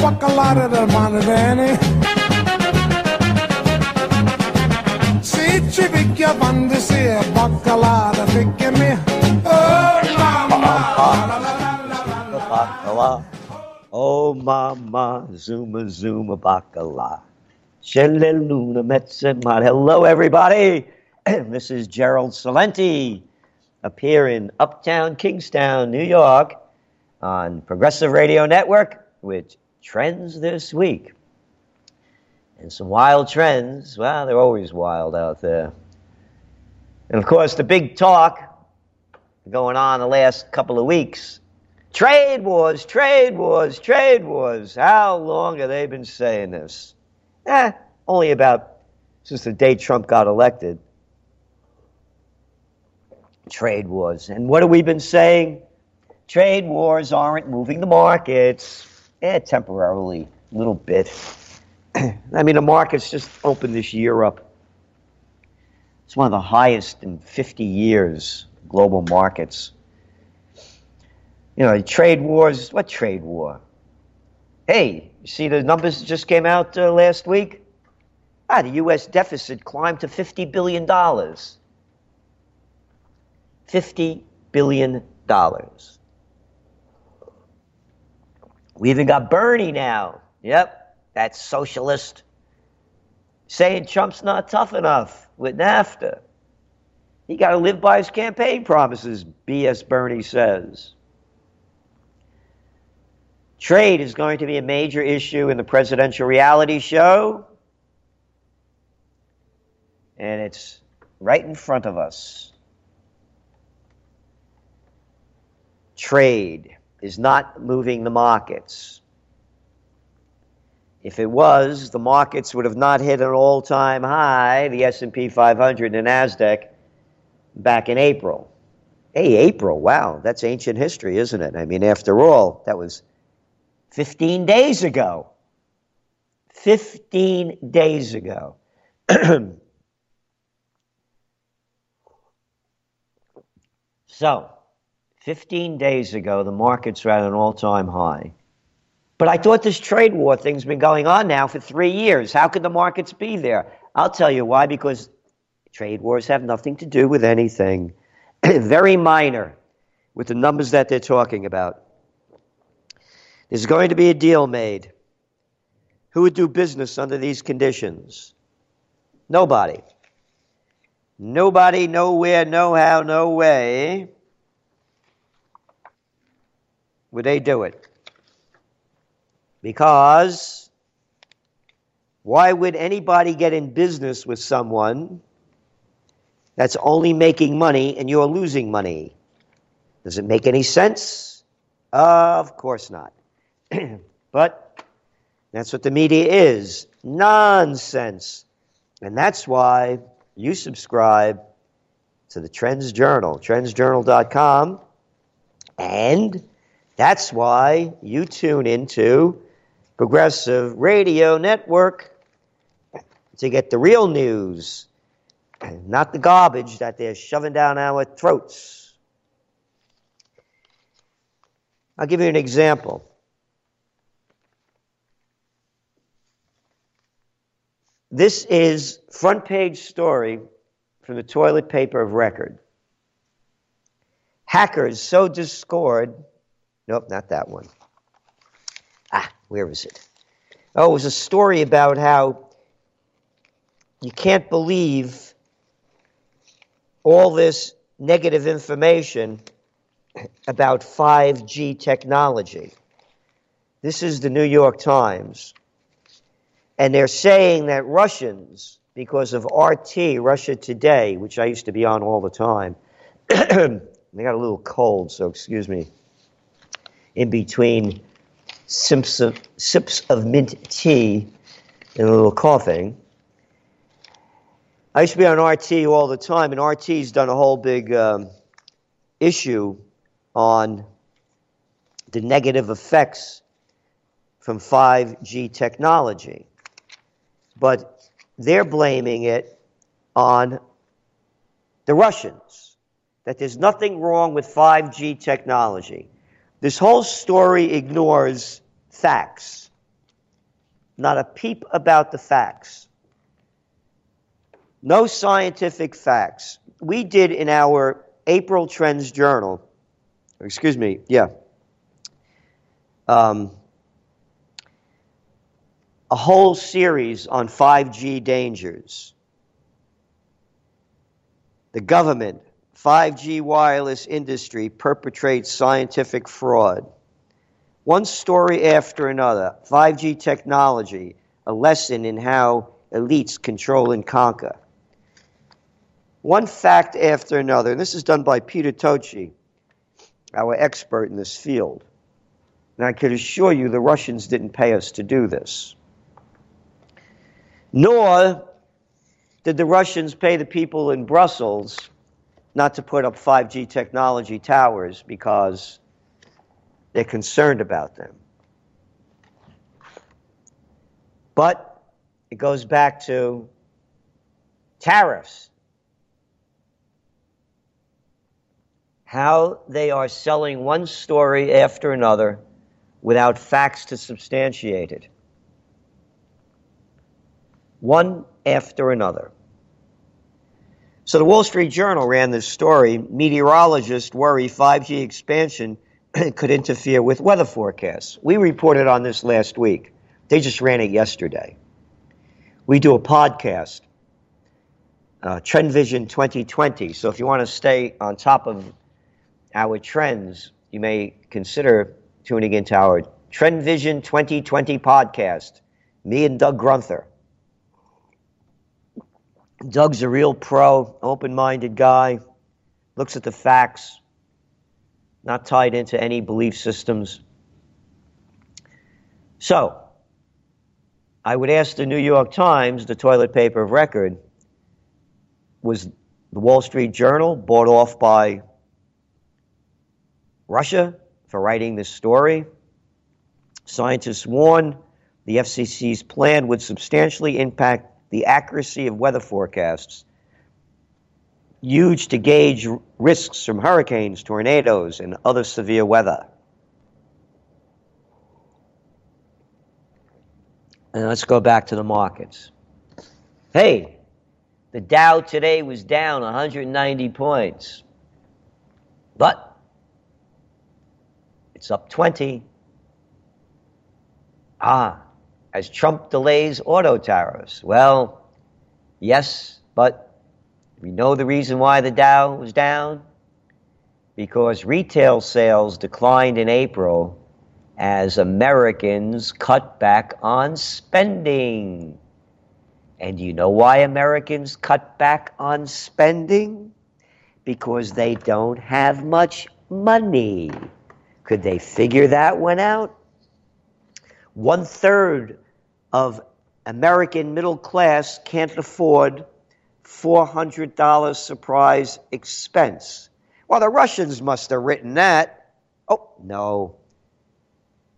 baccalare del male bene. Se ci picchia quando si è baccalare, picchia me. Oh mamma. Oh, mama, zuma, zuma, bacala. Sheleluna, metzemat. Hello, everybody. this is Gerald Celente up here in Uptown Kingston, New York, on Progressive Radio Network with Trends This Week. And some wild trends. Well, they're always wild out there. And of course, the big talk going on the last couple of weeks Trade wars, trade wars, trade wars. How long have they been saying this? Eh, only about since the day Trump got elected. Trade wars. And what have we been saying? Trade wars aren't moving the markets. Eh, temporarily, a little bit. I mean, the markets just opened this year up. It's one of the highest in 50 years, global markets. You know, trade wars. What trade war? Hey, you see the numbers that just came out uh, last week? Ah, the U.S. deficit climbed to $50 billion. $50 billion. We even got Bernie now. Yep, that socialist. Saying Trump's not tough enough with NAFTA. He got to live by his campaign promises, BS Bernie says. Trade is going to be a major issue in the presidential reality show. And it's right in front of us. Trade is not moving the markets. If it was, the markets would have not hit an all-time high, the S&P 500 and Nasdaq back in April. Hey, April, wow, that's ancient history, isn't it? I mean, after all, that was 15 days ago. 15 days ago. so, 15 days ago, the markets were at an all time high. But I thought this trade war thing's been going on now for three years. How could the markets be there? I'll tell you why because trade wars have nothing to do with anything. Very minor with the numbers that they're talking about. There's going to be a deal made. Who would do business under these conditions? Nobody. Nobody, nowhere, no how, no way would they do it. Because why would anybody get in business with someone that's only making money and you're losing money? Does it make any sense? Of course not. but that's what the media is nonsense. And that's why you subscribe to the Trends Journal, trendsjournal.com. And that's why you tune into Progressive Radio Network to get the real news, and not the garbage that they're shoving down our throats. I'll give you an example. This is front page story from the toilet paper of record. Hackers sow discord. Nope, not that one. Ah, where is it? Oh, it was a story about how you can't believe all this negative information about 5G technology. This is the New York Times. And they're saying that Russians, because of RT, Russia Today, which I used to be on all the time, they got a little cold, so excuse me. In between sips of, sips of mint tea and a little coughing. I used to be on RT all the time, and RT's done a whole big um, issue on the negative effects from 5G technology but they're blaming it on the Russians, that there's nothing wrong with 5G technology. This whole story ignores facts. Not a peep about the facts. No scientific facts. We did in our April Trends Journal, excuse me, yeah, um, a whole series on 5G dangers. The government, 5G wireless industry perpetrates scientific fraud. One story after another 5G technology, a lesson in how elites control and conquer. One fact after another, and this is done by Peter Tochi, our expert in this field. And I can assure you the Russians didn't pay us to do this. Nor did the Russians pay the people in Brussels not to put up 5G technology towers because they're concerned about them. But it goes back to tariffs. How they are selling one story after another without facts to substantiate it. One after another. So the Wall Street Journal ran this story. Meteorologists worry 5G expansion could interfere with weather forecasts. We reported on this last week. They just ran it yesterday. We do a podcast, uh, Trend Vision 2020. So if you want to stay on top of our trends, you may consider tuning into our Trend Vision 2020 podcast. Me and Doug Grunther. Doug's a real pro, open minded guy, looks at the facts, not tied into any belief systems. So, I would ask the New York Times, the toilet paper of record, was the Wall Street Journal bought off by Russia for writing this story? Scientists warn the FCC's plan would substantially impact the accuracy of weather forecasts, used to gauge risks from hurricanes, tornadoes, and other severe weather. And let's go back to the markets. Hey, the Dow today was down 190 points, but it's up 20. Ah, as Trump delays auto tariffs. Well, yes, but we know the reason why the Dow was down because retail sales declined in April as Americans cut back on spending. And you know why Americans cut back on spending? Because they don't have much money. Could they figure that one out? One third of American middle class can't afford $400 surprise expense. Well, the Russians must have written that. Oh, no.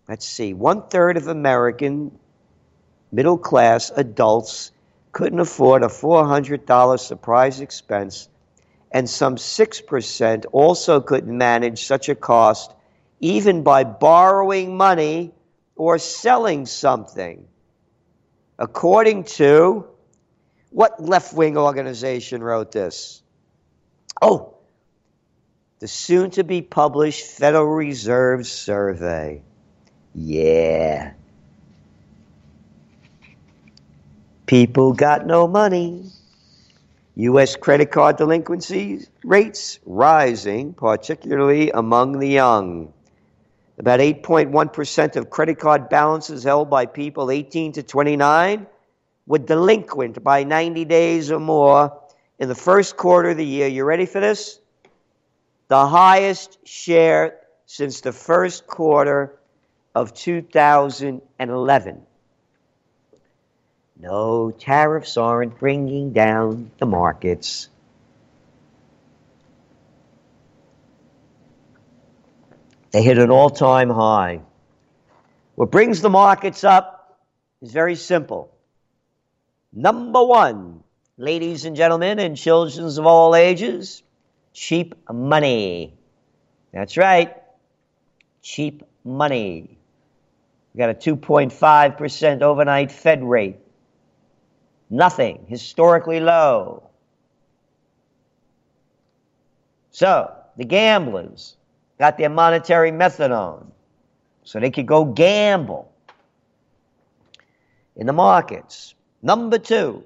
Let's see. One third of American middle class adults couldn't afford a $400 surprise expense, and some 6% also couldn't manage such a cost even by borrowing money or selling something. According to what left wing organization wrote this? Oh, the soon to be published Federal Reserve Survey. Yeah. People got no money. U.S. credit card delinquency rates rising, particularly among the young. About 8.1% of credit card balances held by people 18 to 29 were delinquent by 90 days or more in the first quarter of the year. You ready for this? The highest share since the first quarter of 2011. No, tariffs aren't bringing down the markets. They hit an all time high. What brings the markets up is very simple. Number one, ladies and gentlemen, and children of all ages, cheap money. That's right. cheap money. We got a 2.5% overnight Fed rate. Nothing, historically low. So, the gamblers got their monetary methadone so they could go gamble in the markets. Number two,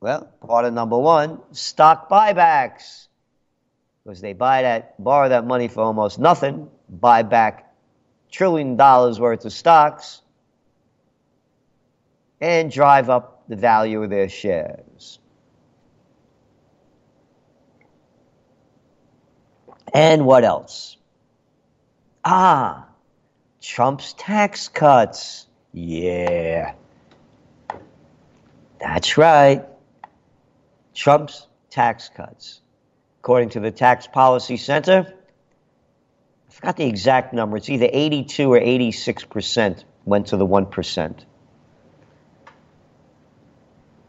well, part of number one, stock buybacks. Because they buy that, borrow that money for almost nothing, buy back trillion dollars worth of stocks, and drive up the value of their shares. And what else? Ah, Trump's tax cuts. Yeah. That's right. Trump's tax cuts. According to the Tax Policy Center, I forgot the exact number, it's either 82 or 86% went to the 1%.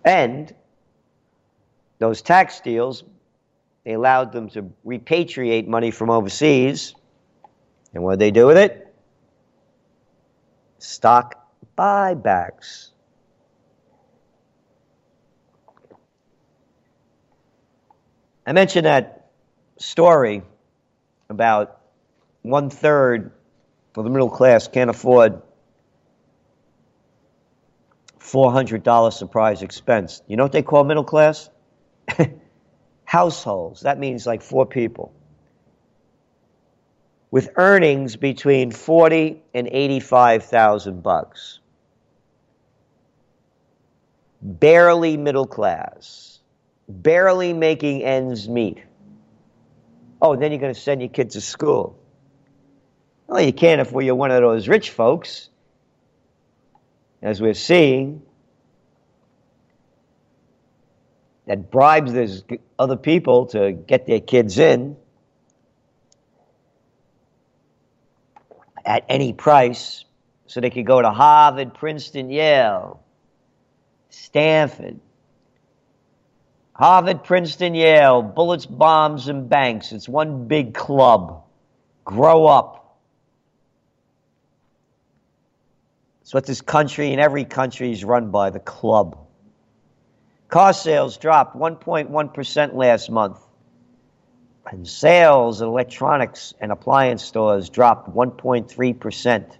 And those tax deals, they allowed them to repatriate money from overseas. And what did they do with it? Stock buybacks. I mentioned that story about one third of the middle class can't afford $400 surprise expense. You know what they call middle class? Households. That means like four people. With earnings between 40 and 85,000 bucks. Barely middle class barely making ends meet. Oh, then you're going to send your kids to school. Well, you can't if you're one of those rich folks, as we're seeing, that bribes those other people to get their kids in at any price so they could go to Harvard, Princeton, Yale, Stanford. Harvard, Princeton, Yale, bullets, bombs, and banks. It's one big club. Grow up. It's what this country and every country is run by the club. Car sales dropped 1.1% last month. And sales of electronics and appliance stores dropped 1.3%.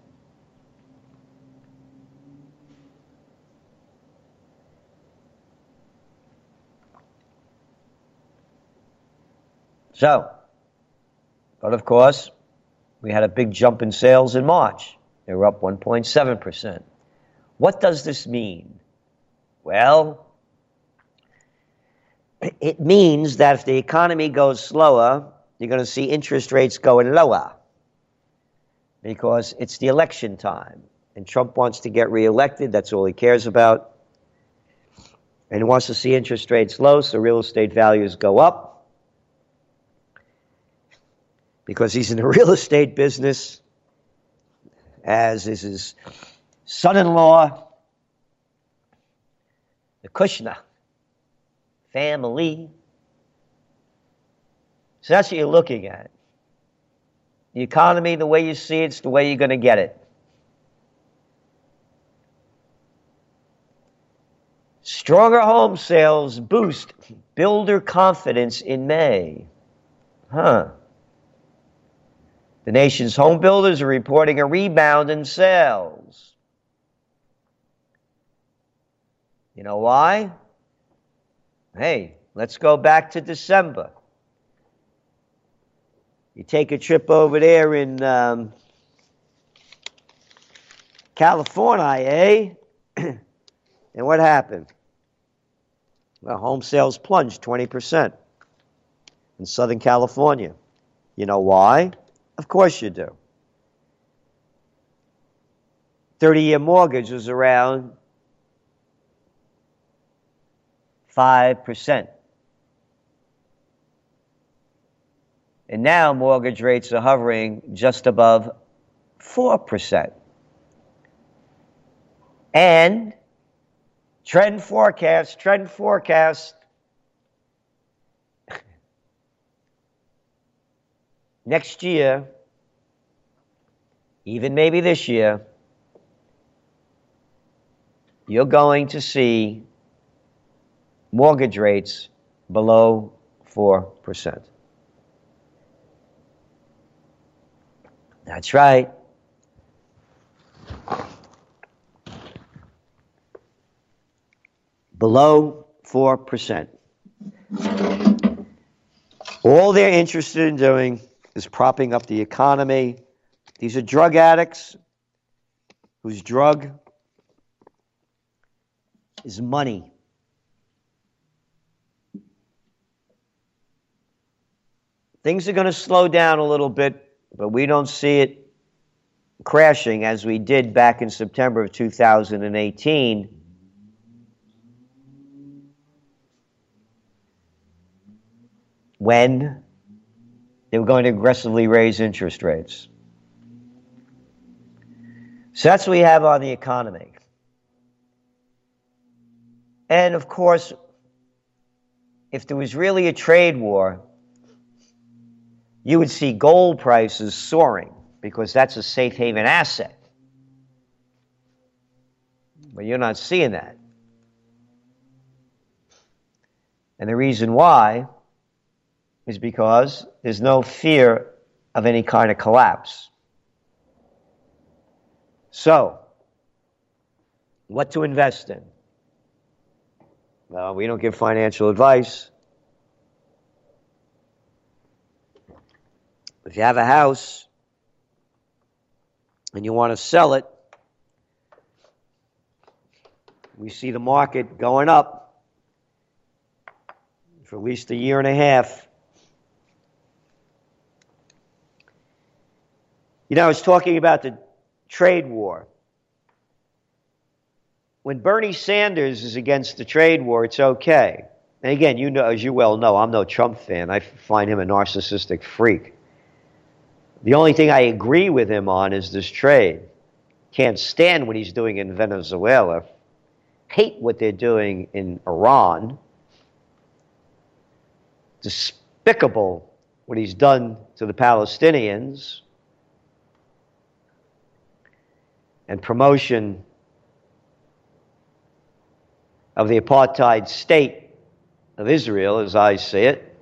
So, but of course, we had a big jump in sales in March. They were up 1.7%. What does this mean? Well, it means that if the economy goes slower, you're going to see interest rates going lower because it's the election time. And Trump wants to get reelected. That's all he cares about. And he wants to see interest rates low so real estate values go up because he's in the real estate business, as is his son in law, the Kushner family. So that's what you're looking at. The economy, the way you see it, it's the way you're going to get it. Stronger home sales boost builder confidence in May. Huh. The nation's home builders are reporting a rebound in sales. You know why? Hey, let's go back to December. You take a trip over there in um, California, eh? and what happened? Well, home sales plunged 20% in Southern California. You know why? Of course you do. 30 year mortgage was around 5%. And now mortgage rates are hovering just above 4%. And trend forecast, trend forecast next year, even maybe this year, you're going to see mortgage rates below 4%. That's right. Below 4%. All they're interested in doing is propping up the economy. These are drug addicts whose drug is money. Things are going to slow down a little bit, but we don't see it crashing as we did back in September of 2018. When they were going to aggressively raise interest rates. So that's what we have on the economy. And of course, if there was really a trade war, you would see gold prices soaring because that's a safe haven asset. But you're not seeing that. And the reason why is because there's no fear of any kind of collapse. So, what to invest in? Well, we don't give financial advice. If you have a house and you want to sell it, we see the market going up for at least a year and a half. You know, I was talking about the trade war. When Bernie Sanders is against the trade war, it's okay. And again, you know, as you well know, I'm no Trump fan. I find him a narcissistic freak. The only thing I agree with him on is this trade. Can't stand what he's doing in Venezuela. Hate what they're doing in Iran. Despicable what he's done to the Palestinians. And promotion of the apartheid state of Israel, as I see it,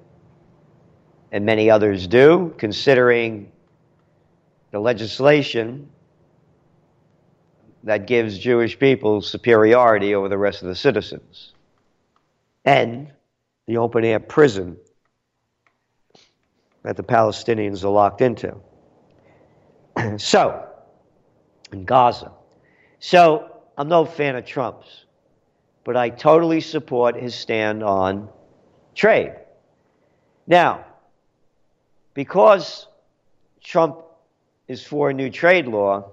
and many others do, considering the legislation that gives Jewish people superiority over the rest of the citizens, and the open air prison that the Palestinians are locked into. so, in Gaza. So, I'm no fan of Trump's, but I totally support his stand on trade. Now, because Trump is for a new trade law,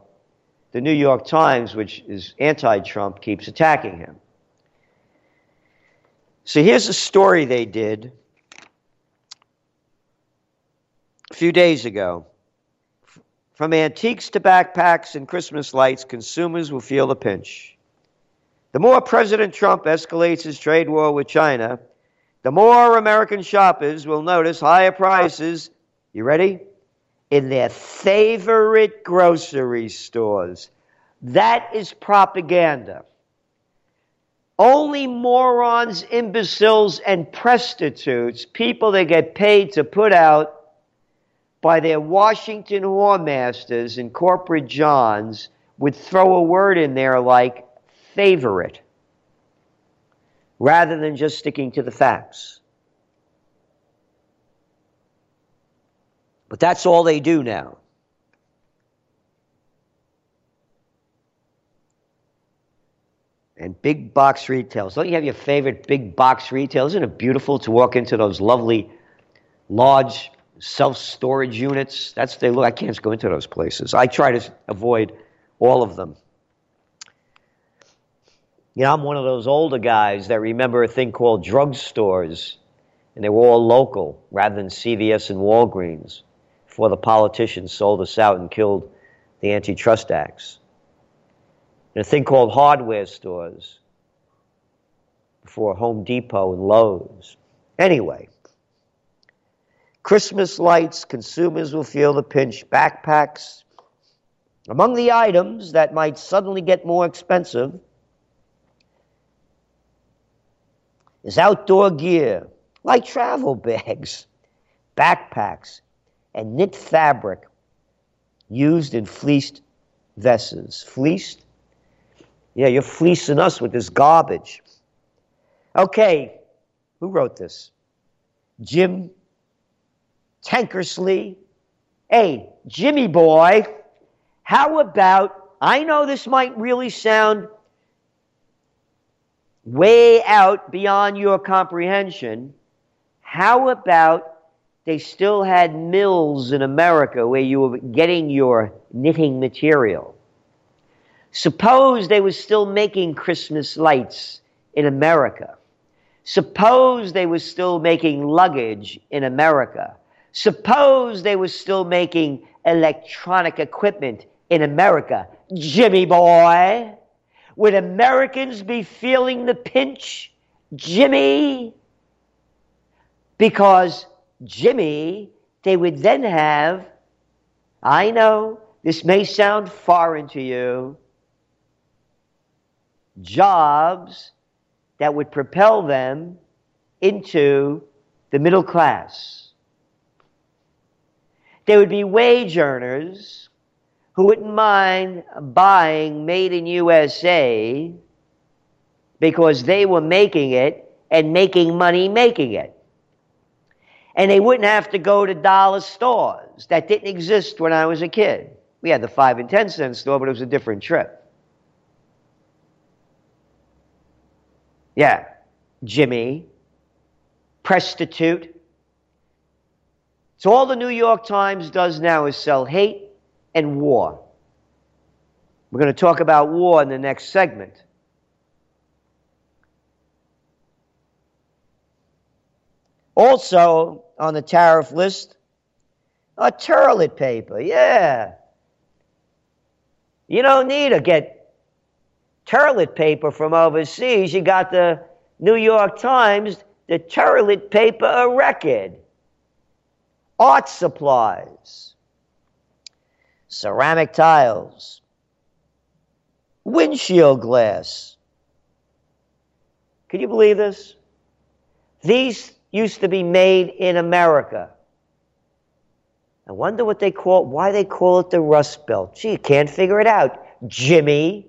the New York Times, which is anti Trump, keeps attacking him. So here's a story they did a few days ago. From antiques to backpacks and Christmas lights, consumers will feel the pinch. The more President Trump escalates his trade war with China, the more American shoppers will notice higher prices. You ready? In their favorite grocery stores. That is propaganda. Only morons, imbeciles, and prostitutes, people that get paid to put out by their Washington whoremasters and corporate Johns, would throw a word in there like favorite rather than just sticking to the facts. But that's all they do now. And big box retails. Don't you have your favorite big box retail? Isn't it beautiful to walk into those lovely, large self storage units? That's they look. I can't go into those places. I try to avoid all of them. You know, I'm one of those older guys that remember a thing called drugstores, and they were all local rather than CVS and Walgreens before the politicians sold us out and killed the antitrust acts. And a thing called hardware stores before Home Depot and Lowe's. Anyway, Christmas lights, consumers will feel the pinch. Backpacks, Among the items that might suddenly get more expensive is outdoor gear like travel bags, backpacks, and knit fabric used in fleeced vessels. Fleeced? Yeah, you're fleecing us with this garbage. Okay, who wrote this? Jim Tankersley. Hey, Jimmy boy, how about, I know this might really sound way out beyond your comprehension. How about they still had mills in America where you were getting your knitting material? Suppose they were still making Christmas lights in America. Suppose they were still making luggage in America. Suppose they were still making electronic equipment in America. Jimmy boy, would Americans be feeling the pinch? Jimmy? Because Jimmy, they would then have, I know this may sound foreign to you, jobs that would propel them into the middle class. They would be wage earners who wouldn't mind buying made in USA because they were making it and making money making it. And they wouldn't have to go to dollar stores that didn't exist when I was a kid. We had the five and ten cent store, but it was a different trip. Yeah, Jimmy, prostitute. So all the New York Times does now is sell hate and war. We're going to talk about war in the next segment. Also on the tariff list, a toilet paper. Yeah. You don't need to get toilet paper from overseas. You got the New York Times, the toilet paper a record, art supplies, ceramic tiles, windshield glass. Can you believe this? These used to be made in America. I wonder what they call why they call it the Rust Belt. Gee, you can't figure it out. Jimmy.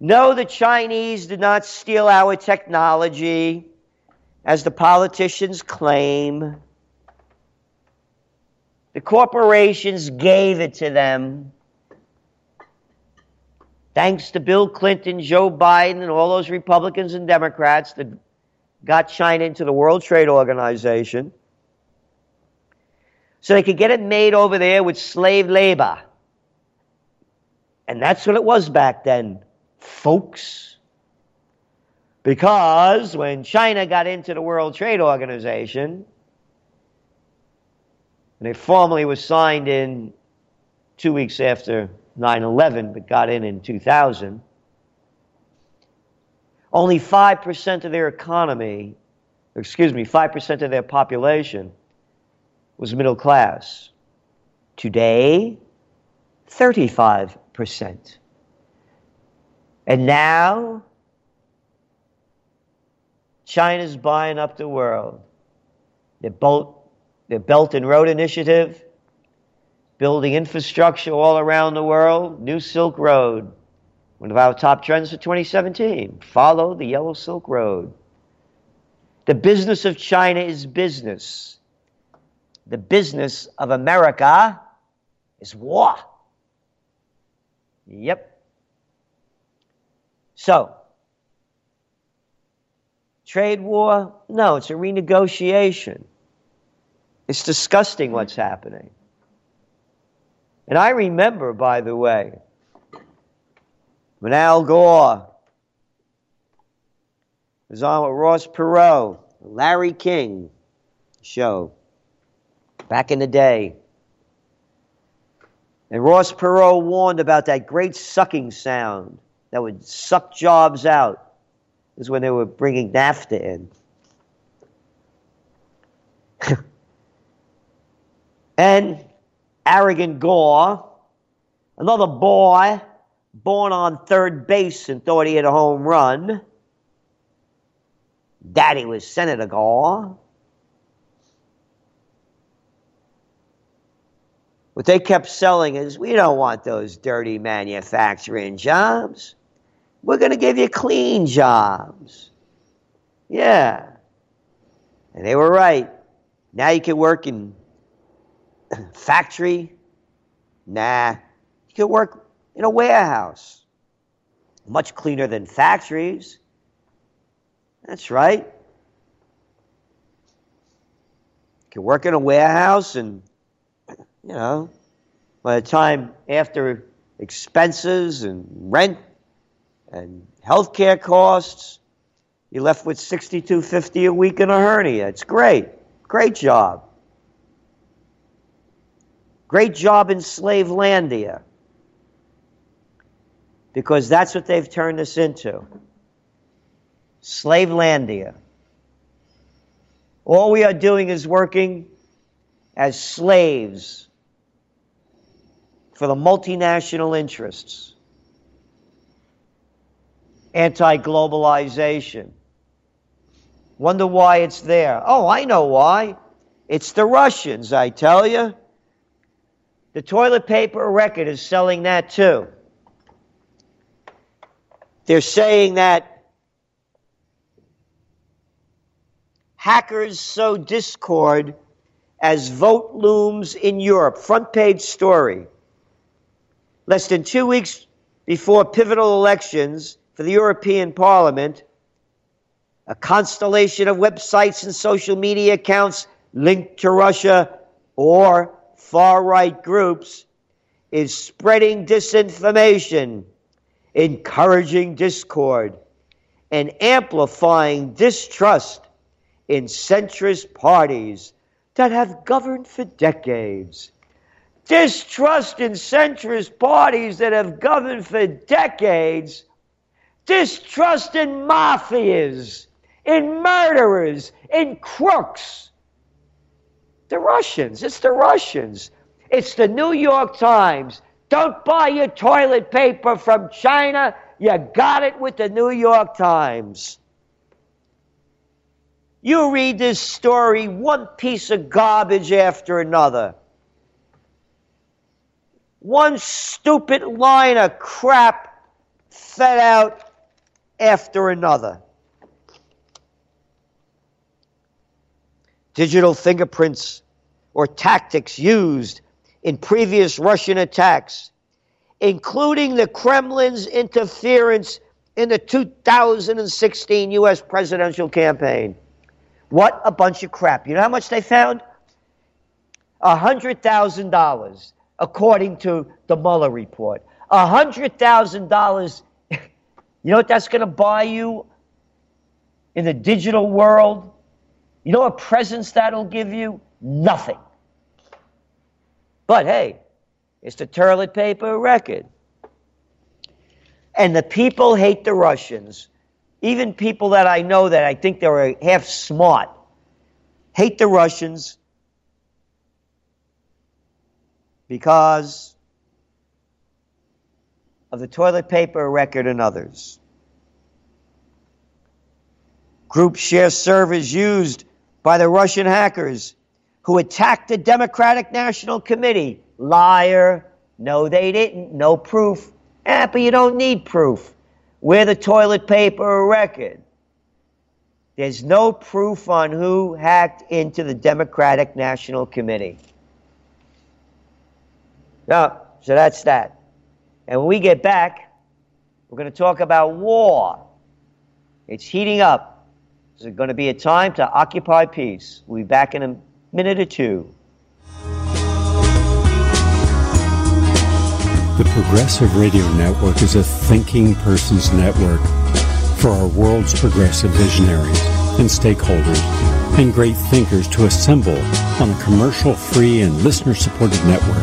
No, the Chinese did not steal our technology, as the politicians claim. The corporations gave it to them. Thanks to Bill Clinton, Joe Biden, and all those Republicans and Democrats that got China into the World Trade Organization. So they could get it made over there with slave labor. And that's what it was back then folks. Because when China got into the World Trade Organization, and it formally was signed in two weeks after 9 11, but got in in 2000, only 5% of their economy, excuse me, 5% of their population was middle class. Today, 35%. And now, China's buying up the world. Their, Belt, their Belt and Road Initiative, building infrastructure all around the world, New Silk Road, one of our top trends for 2017. Follow the Yellow Silk Road. The business of China is business. The business of America is war. Yep. So, trade war? No, it's a renegotiation. It's disgusting what's happening. And I remember, by the way, when Al Gore. Was on with Ross Perot, Larry King. Show. Back in the day. And Ross Perot warned about that great sucking sound that would suck jobs out. Is when they were bringing NAFTA in. and arrogant Gore, another boy born on third base and thought he had a home run. Daddy was Senator Gore. What they kept selling is we don't want those dirty manufacturing jobs. We're going to give you clean jobs. Yeah. And they were right. Now you can work in factory. Nah. You can work in a warehouse. Much cleaner than factories. That's right. You can work in a warehouse and, you know, by the time after expenses and rent and healthcare costs, you're left with 6250 a week in a hernia. It's great. Great job. Great job in Slavelandia. Because that's what they've turned us into. Slavelandia. All we are doing is working as slaves for the multinational interests. Anti globalization. Wonder why it's there. Oh, I know why. It's the Russians, I tell you. The toilet paper record is selling that too. They're saying that hackers sow discord as vote looms in Europe. Front page story. Less than two weeks before pivotal elections for the European Parliament, a constellation of websites and social media accounts linked to Russia or far right groups is spreading disinformation, encouraging discord, and amplifying distrust in centrist parties that have governed for decades. Distrust in centrist parties that have governed for decades. Distrust in mafias in murderers, in crooks. The Russians. It's the Russians. It's the New York Times. Don't buy your toilet paper from China. You got it with the New York Times. You read this story, one piece of garbage after another. One stupid line of crap fed out after another. digital fingerprints or tactics used in previous Russian attacks, including the Kremlin's interference in the 2016 U.S. presidential campaign. What a bunch of crap. You know how much they found? $100,000, according to the Mueller report. $100,000. You know what that's going to buy you in the digital world? You know what presence that'll give you? Nothing. But hey, it's the toilet paper record. And the people hate the Russians. Even people that I know that I think they're half smart hate the Russians because of the toilet paper record and others. Groups share servers used by the Russian hackers who attacked the Democratic National Committee. Liar. No, they didn't. No proof. Eh, but you don't need proof. We're the toilet paper record. There's no proof on who hacked into the Democratic National Committee. No, so that's that. And when we get back, we're going to talk about war. It's heating up. There's going to be a time to occupy peace. We'll be back in a minute or two. The Progressive Radio Network is a thinking person's network for our world's progressive visionaries and stakeholders and great thinkers to assemble on a commercial free and listener supported network.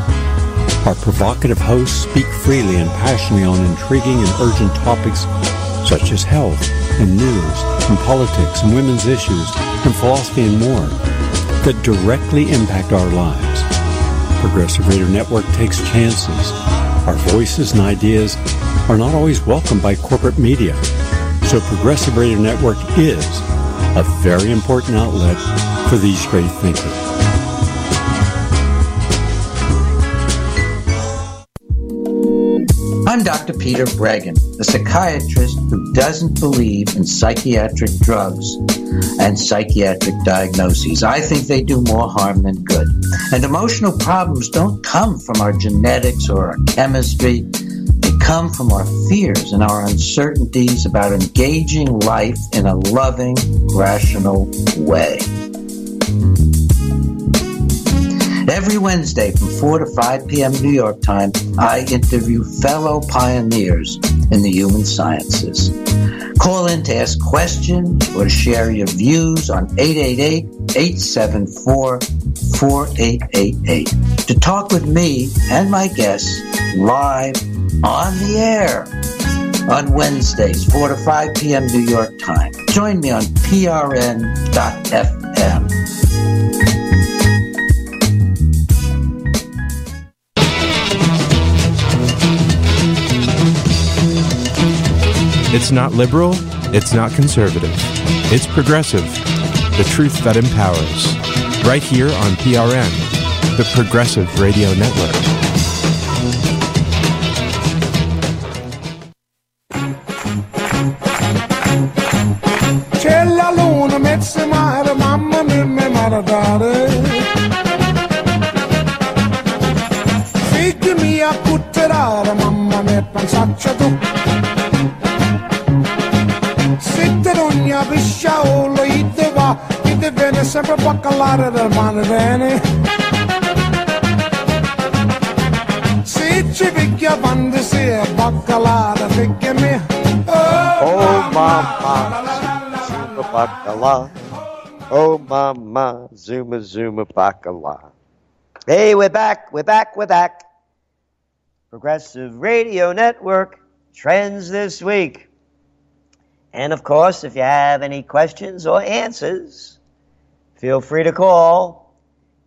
Our provocative hosts speak freely and passionately on intriguing and urgent topics such as health and news and politics and women's issues and philosophy and more that directly impact our lives. Progressive Radio Network takes chances. Our voices and ideas are not always welcomed by corporate media. So Progressive Radio Network is a very important outlet for these great thinkers. I'm Dr. Peter Breggin, a psychiatrist who doesn't believe in psychiatric drugs and psychiatric diagnoses. I think they do more harm than good. And emotional problems don't come from our genetics or our chemistry. They come from our fears and our uncertainties about engaging life in a loving, rational way. Every Wednesday from 4 to 5 p.m. New York time, I interview fellow pioneers in the human sciences. Call in to ask questions or share your views on 888-874-4888. To talk with me and my guests live on the air on Wednesdays, 4 to 5 p.m. New York time. Join me on prn.fm. It's not liberal, it's not conservative. It's progressive. The truth that empowers. Right here on PRN, the Progressive Radio Network. Mia, tu. Pisciaolo, ite va, ite viene sempre a baccalare del mare bene. Se ci picchia quando si è baccalare, figli mia. Oh, oh mama, zuma bacala. Oh, mama, zuma zuma bacala. Hey, we're back, we're back, we're back. Progressive Radio Network, Trends This Week. And of course, if you have any questions or answers, feel free to call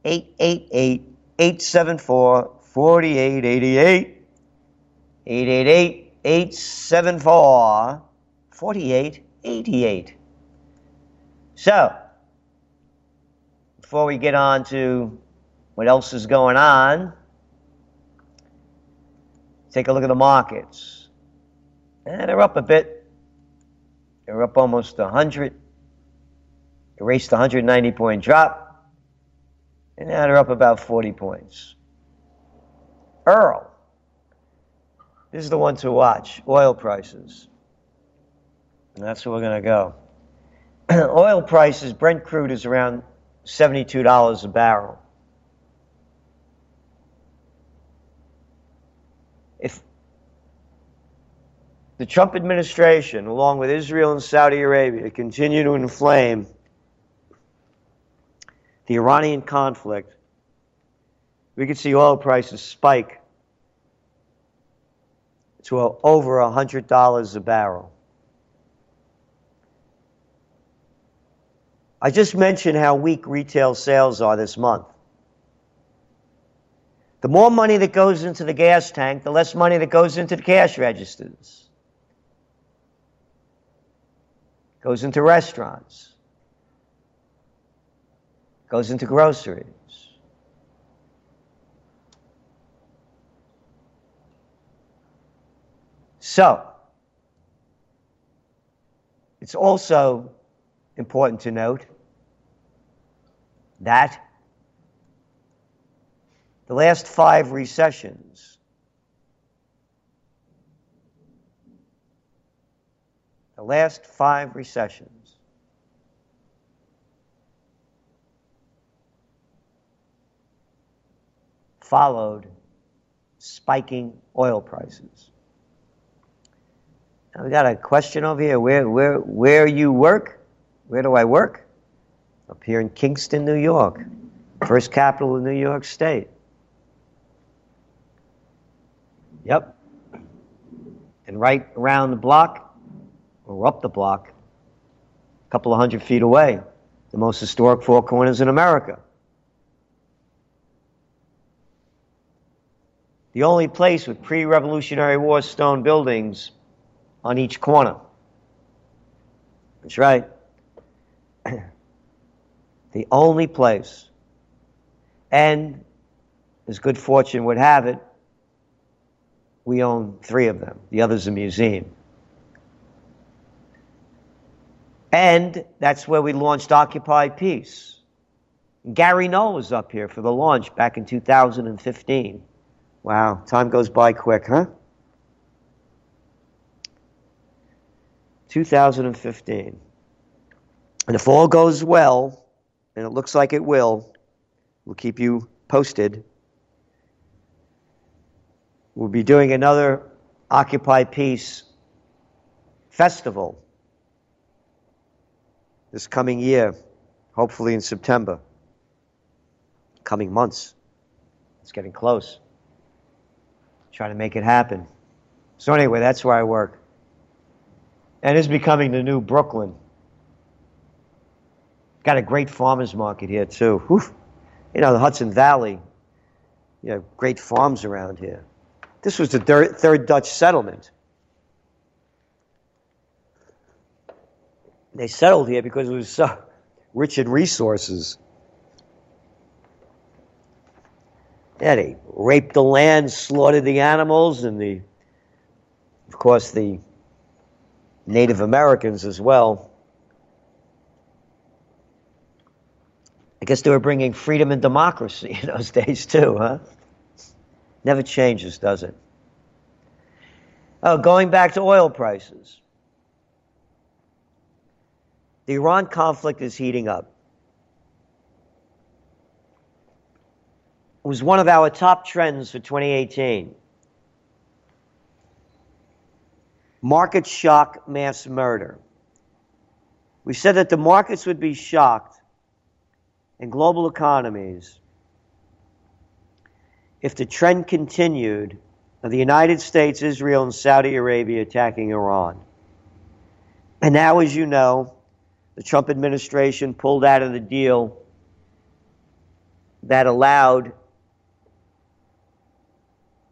888 874 4888. 888 874 4888. So, before we get on to what else is going on, take a look at the markets. And they're up a bit. They're up almost 100. Erased the 190 point drop. And now they're up about 40 points. Earl. This is the one to watch oil prices. And that's where we're going to go. oil prices, Brent crude is around $72 a barrel. If the Trump administration, along with Israel and Saudi Arabia, continue to inflame the Iranian conflict, we could see oil prices spike to over $100 a barrel. I just mentioned how weak retail sales are this month. The more money that goes into the gas tank, the less money that goes into the cash registers. Goes into restaurants. Goes into groceries. So, it's also important to note that the last five recessions the last five recessions followed spiking oil prices. Now we got a question over here. Where where where you work? Where do I work? Up here in Kingston, New York. First capital of New York State. Yep. And right around the block, or up the block, a couple of hundred feet away, the most historic four corners in America. The only place with pre Revolutionary War stone buildings on each corner. That's right. the only place. And as good fortune would have it, we own three of them. The other's a museum. And that's where we launched Occupy Peace. Gary Null was up here for the launch back in 2015. Wow, time goes by quick, huh? 2015. And if all goes well, and it looks like it will, we'll keep you posted. We'll be doing another Occupy Peace festival this coming year, hopefully in September. Coming months. It's getting close. Trying to make it happen. So, anyway, that's where I work. And it's becoming the new Brooklyn. Got a great farmers market here, too. You know, the Hudson Valley, you know, great farms around here. This was the third Dutch settlement. They settled here because it was so rich in resources. Yeah, they raped the land, slaughtered the animals, and the, of course, the Native Americans as well. I guess they were bringing freedom and democracy in those days too, huh? Never changes, does it? Oh, going back to oil prices. The Iran conflict is heating up. It was one of our top trends for 2018. Market shock mass murder. We said that the markets would be shocked and global economies if the trend continued of the United States, Israel, and Saudi Arabia attacking Iran. And now, as you know, the Trump administration pulled out of the deal that allowed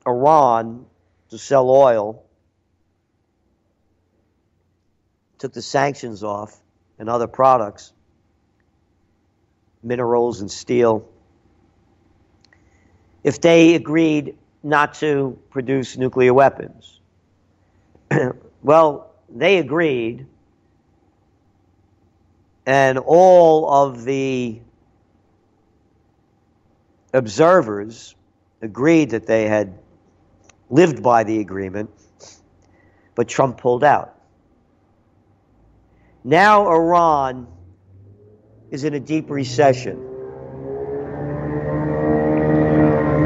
Iran to sell oil, took the sanctions off and other products, minerals and steel if they agreed not to produce nuclear weapons. well, they agreed, and all of the observers agreed that they had lived by the agreement, but Trump pulled out. Now Iran is in a deep recession.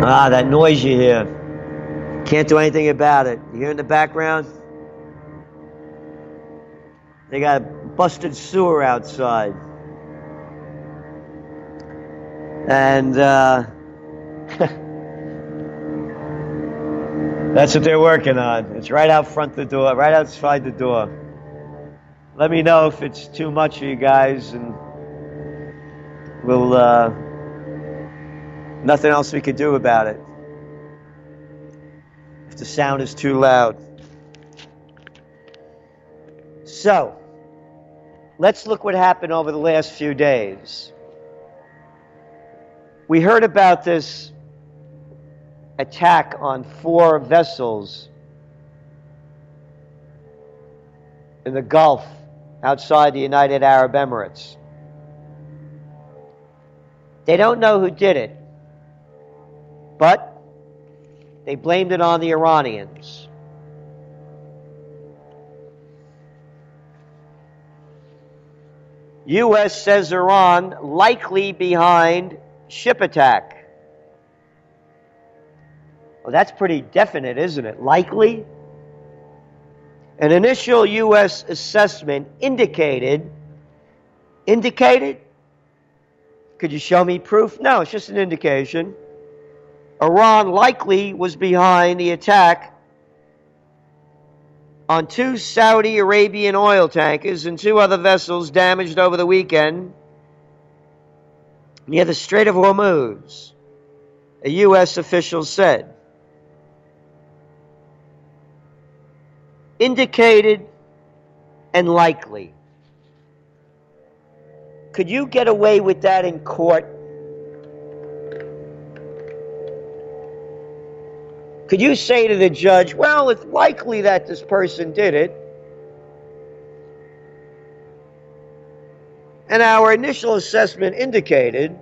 Ah, that noise you hear. Can't do anything about it. You hear in the background? They got a busted sewer outside. And uh, that's what they're working on. It's right out front the door, right outside the door. Let me know if it's too much for you guys, and we'll. Uh, Nothing else we could do about it. If the sound is too loud. So, let's look what happened over the last few days. We heard about this attack on four vessels in the Gulf outside the United Arab Emirates. They don't know who did it. But they blamed it on the Iranians. U.S. says Iran likely behind ship attack. Well, that's pretty definite, isn't it? Likely? An initial U.S. assessment indicated, indicated? Could you show me proof? No, it's just an indication Iran likely was behind the attack on two Saudi Arabian oil tankers and two other vessels damaged over the weekend near the Strait of Hormuz, a U.S. official said. Indicated and likely. Could you get away with that in court? Could you say to the judge, well, it's likely that this person did it? And our initial assessment indicated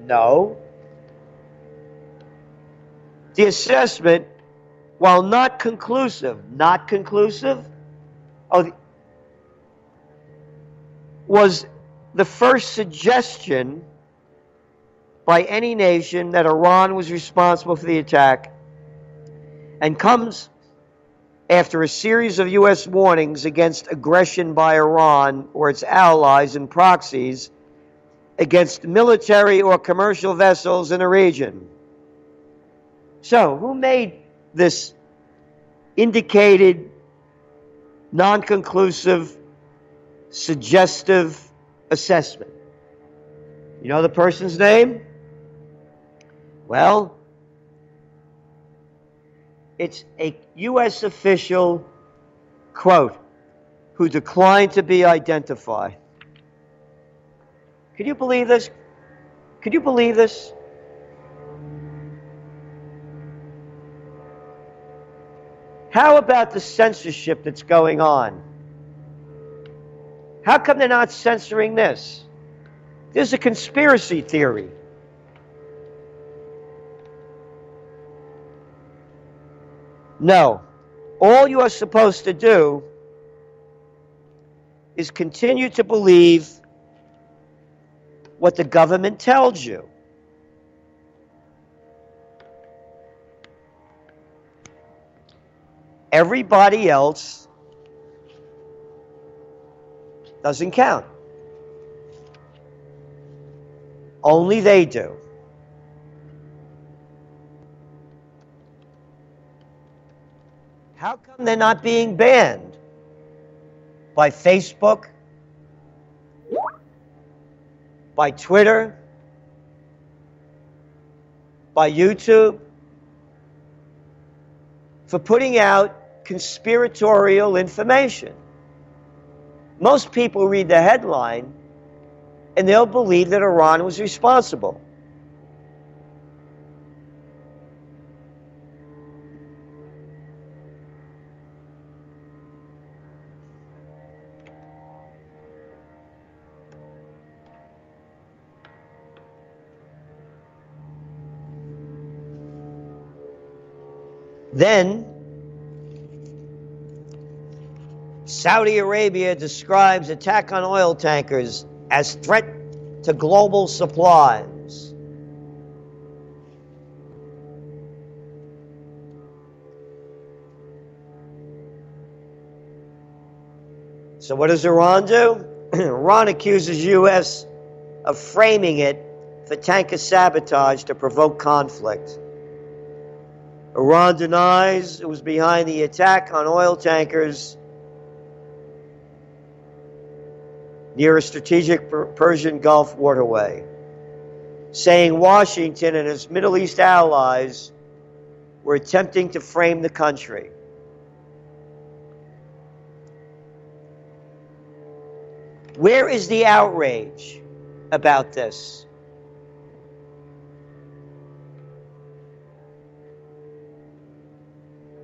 no. The assessment, while not conclusive, not conclusive, oh, was the first suggestion by any nation that Iran was responsible for the attack and comes after a series of U.S. warnings against aggression by Iran or its allies and proxies against military or commercial vessels in the region. So, who made this indicated, non conclusive, suggestive assessment? You know the person's name? Well, it's a U.S. official, quote, who declined to be identified. Could you believe this? Could you believe this? How about the censorship that's going on? How come they're not censoring this? There's a conspiracy theory. No. All you are supposed to do is continue to believe what the government tells you. Everybody else doesn't count. Only they do. How come they're not being banned? By Facebook? By Twitter? By YouTube? For putting out conspiratorial information. Most people read the headline and they'll believe that Iran was responsible. Then Saudi Arabia describes attack on oil tankers as threat to global supplies. So what does Iran do? Iran accuses U.S. of framing it for tanker sabotage to provoke conflict. Iran denies it was behind the attack on oil tankers near a strategic Persian Gulf waterway, saying Washington and its Middle East allies were attempting to frame the country. Where is the outrage about this?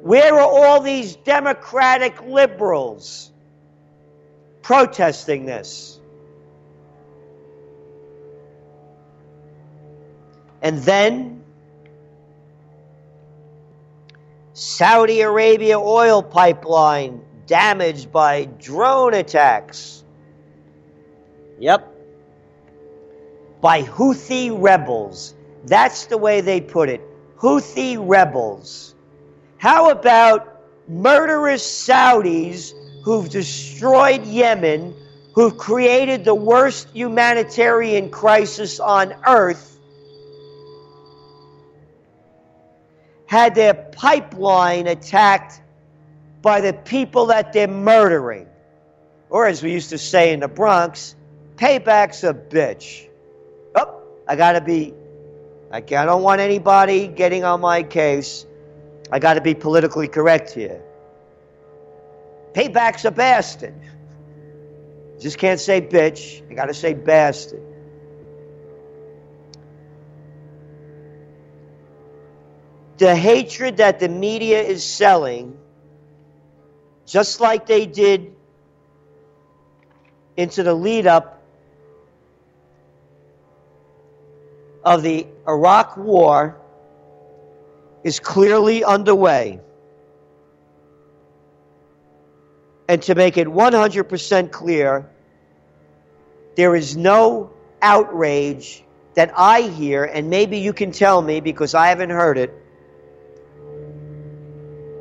Where are all these Democratic liberals? protesting this. And then Saudi Arabia oil pipeline damaged by drone attacks. Yep. By Houthi rebels. That's the way they put it. Houthi rebels. How about murderous Saudis who've destroyed Yemen, who've created the worst humanitarian crisis on earth, had their pipeline attacked by the people that they're murdering. Or as we used to say in the Bronx, payback's a bitch. Oh, I gotta be, I don't want anybody getting on my case. I gotta be politically correct here. Payback's a bastard. Just can't say bitch. I got to say bastard. The hatred that the media is selling, just like they did into the lead up of the Iraq War, is clearly underway. And to make it 100% clear, there is no outrage that I hear, and maybe you can tell me because I haven't heard it,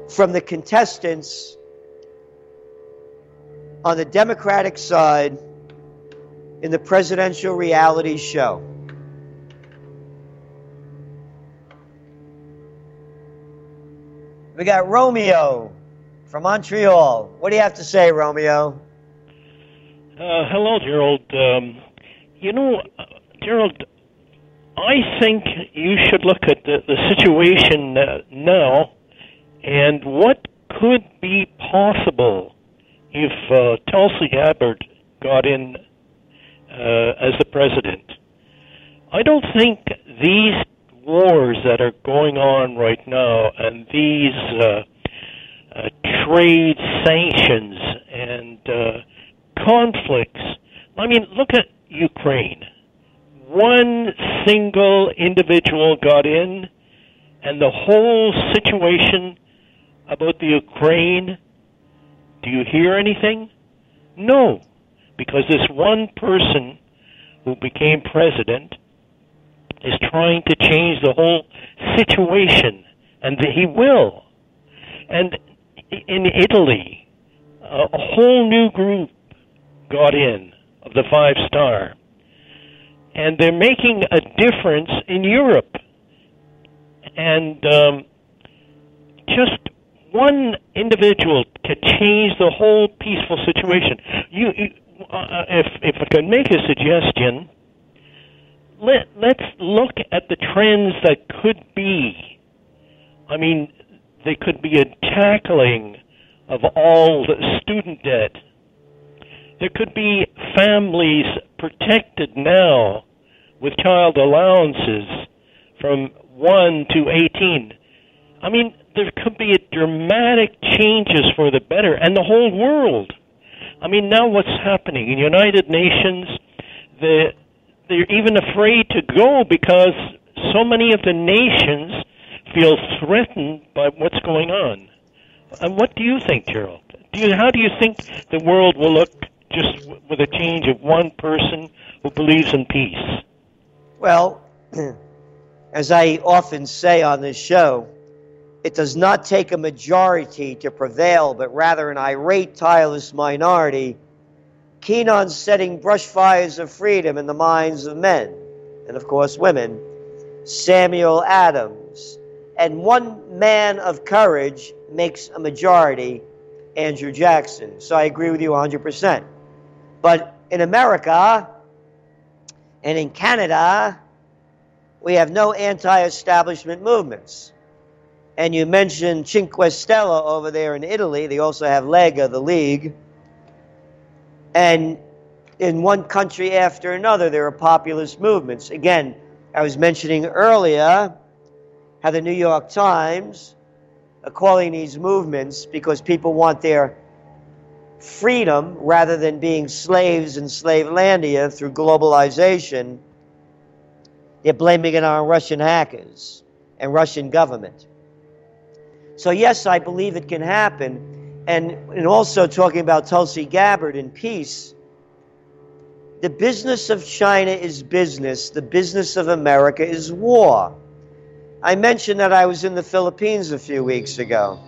from the contestants on the Democratic side in the presidential reality show. We got Romeo from Montreal. What do you have to say, Romeo? Uh, hello, Gerald. Um, you know, Gerald, I think you should look at the, the situation uh, now and what could be possible if uh, Tulsi Gabbard got in uh, as the president. I don't think these wars that are going on right now and these uh, uh, trade sanctions and uh, conflicts. I mean, look at Ukraine. One single individual got in, and the whole situation about the Ukraine, do you hear anything? No, because this one person who became president is trying to change the whole situation, and he will. And in Italy, a whole new group got in of the five star, and they're making a difference in Europe. And um, just one individual can change the whole peaceful situation. You, you uh, if if I could make a suggestion, let let's look at the trends that could be. I mean, they could be a tackling of all the student debt. There could be families protected now with child allowances from 1 to 18. I mean, there could be dramatic changes for the better, and the whole world. I mean, now what's happening in United Nations? The, they're even afraid to go because so many of the nations feel threatened by what's going on. And what do you think, Gerald? Do you, how do you think the world will look just with a change of one person who believes in peace? Well, as I often say on this show, it does not take a majority to prevail, but rather an irate, tireless minority, keen on setting brush fires of freedom in the minds of men, and of course women, Samuel Adams. And one man of courage makes a majority, Andrew Jackson. So I agree with you 100%. But in America and in Canada, we have no anti establishment movements. And you mentioned Cinque Stelle over there in Italy. They also have Lega, the League. And in one country after another, there are populist movements. Again, I was mentioning earlier how the New York Times are calling these movements because people want their freedom rather than being slaves in Slavelandia through globalization. They're blaming it on Russian hackers and Russian government. So, yes, I believe it can happen. And, and also talking about Tulsi Gabbard and peace, the business of China is business, the business of America is war. I mentioned that I was in the Philippines a few weeks ago.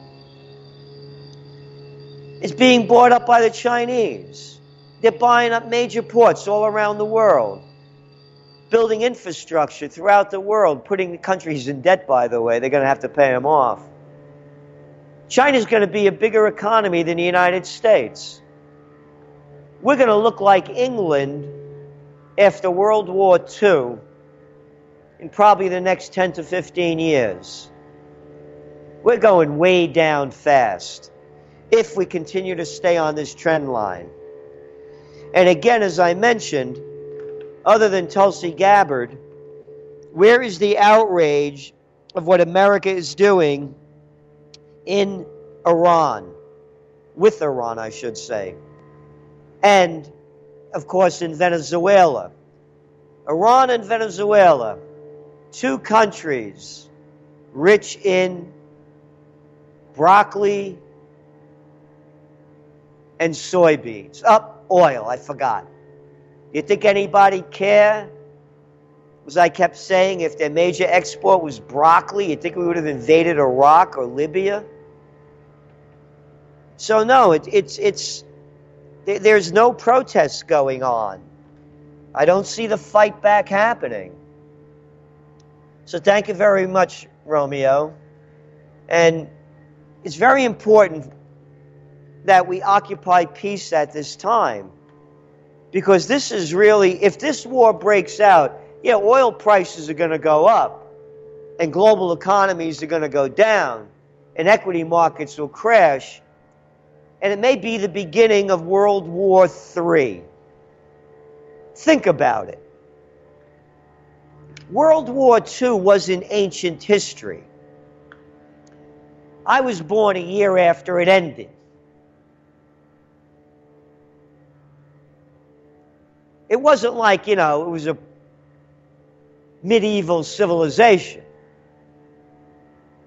It's being bought up by the Chinese. They're buying up major ports all around the world, building infrastructure throughout the world, putting the countries in debt, by the way. They're going to have to pay them off. China's going to be a bigger economy than the United States. We're going to look like England after World War II in probably the next 10 to 15 years. We're going way down fast. if we continue to stay on this trend line. And again, as I mentioned, other than Tulsi Gabbard, where is the outrage of what America is doing in Iran? With Iran, I should say. And, of course, in Venezuela. Iran and Venezuela, two countries rich in broccoli and soybeans. Up, oh, oil, I forgot. You think anybody care? As I kept saying, if their major export was broccoli, you think we would have invaded Iraq or Libya? So no, it, it's it's there's no protests going on. I don't see the fight back happening. So thank you very much, Romeo. And it's very important that we occupy peace at this time. Because this is really, if this war breaks out, yeah, oil prices are going to go up, and global economies are going to go down, and equity markets will crash, and it may be the beginning of World War III. Think about it. World War II was in ancient history. I was born a year after it ended. It wasn't like, you know, it was a medieval civilization.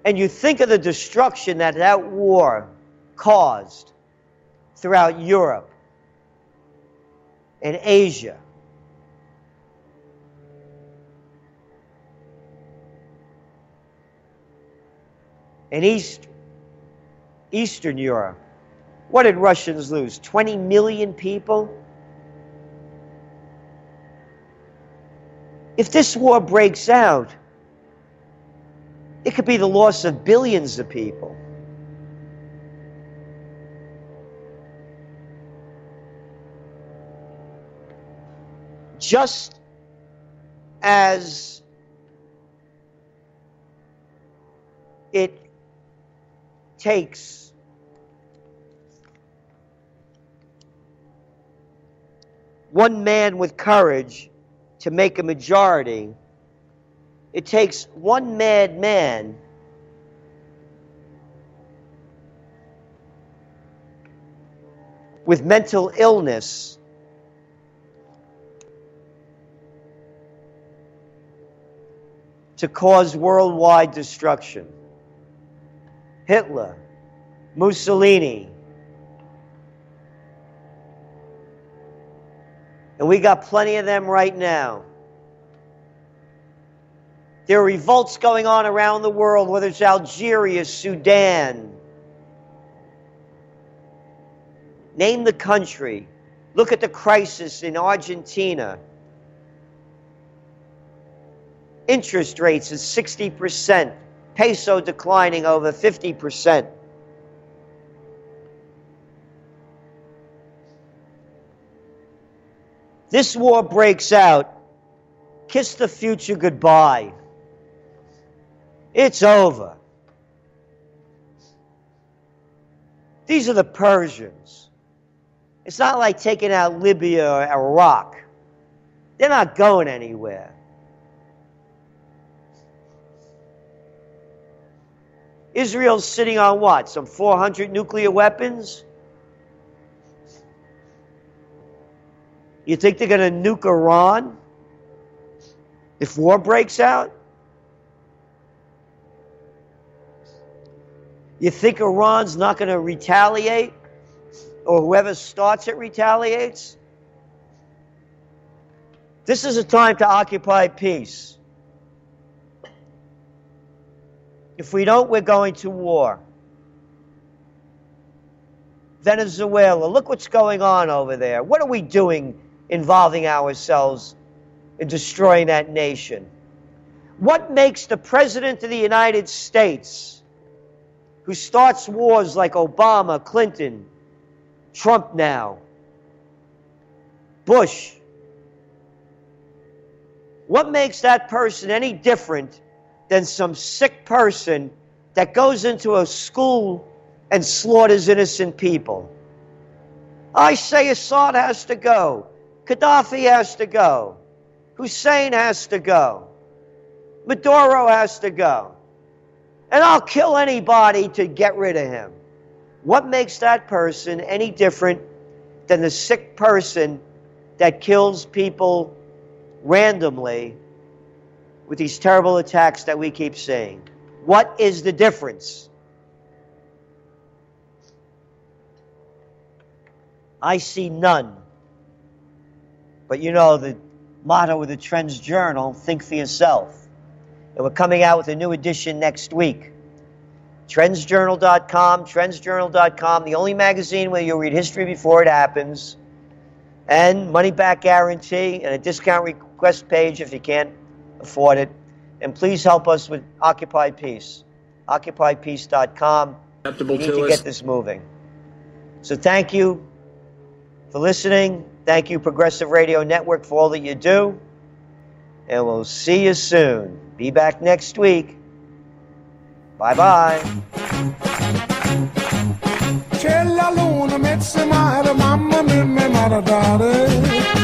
And you think of the destruction that that war caused throughout Europe and Asia. In East, Eastern Europe. What did Russians lose? 20 million people? If this war breaks out, it could be the loss of billions of people. Just as it takes one man with courage to make a majority, it takes one mad man with mental illness to cause worldwide destruction. Hitler, Mussolini, And we got plenty of them right now. There are revolts going on around the world, whether it's Algeria, Sudan. Name the country. Look at the crisis in Argentina. Interest rates is 60%, peso declining over 50%. this war breaks out, kiss the future goodbye. It's over. These are the Persians. It's not like taking out Libya or Iraq. They're not going anywhere. Israel's sitting on what? Some 400 nuclear weapons? You think they're going to nuke Iran if war breaks out? You think Iran's not going to retaliate? Or whoever starts it retaliates? This is a time to occupy peace. If we don't, we're going to war. Venezuela, look what's going on over there. What are we doing involving ourselves in destroying that nation. What makes the President of the United States, who starts wars like Obama, Clinton, Trump now, Bush, what makes that person any different than some sick person that goes into a school and slaughters innocent people. I say Assad has to go. Gaddafi has to go. Hussein has to go. Maduro has to go. And I'll kill anybody to get rid of him. What makes that person any different than the sick person that kills people randomly with these terrible attacks that we keep seeing? What is the difference? I see none. But you know, the motto of the Trends Journal think for yourself. And we're coming out with a new edition next week. Trendsjournal.com, trendsjournal.com, the only magazine where you'll read history before it happens, and money back guarantee, and a discount request page if you can't afford it. And please help us with Occupy Peace. OccupyPeace.com. We need to get this moving. So thank you for listening. Thank you, Progressive Radio Network, for all that you do. And we'll see you soon. Be back next week. Bye bye. C'è la luna, mezza mare, mamma mia, mi maradare.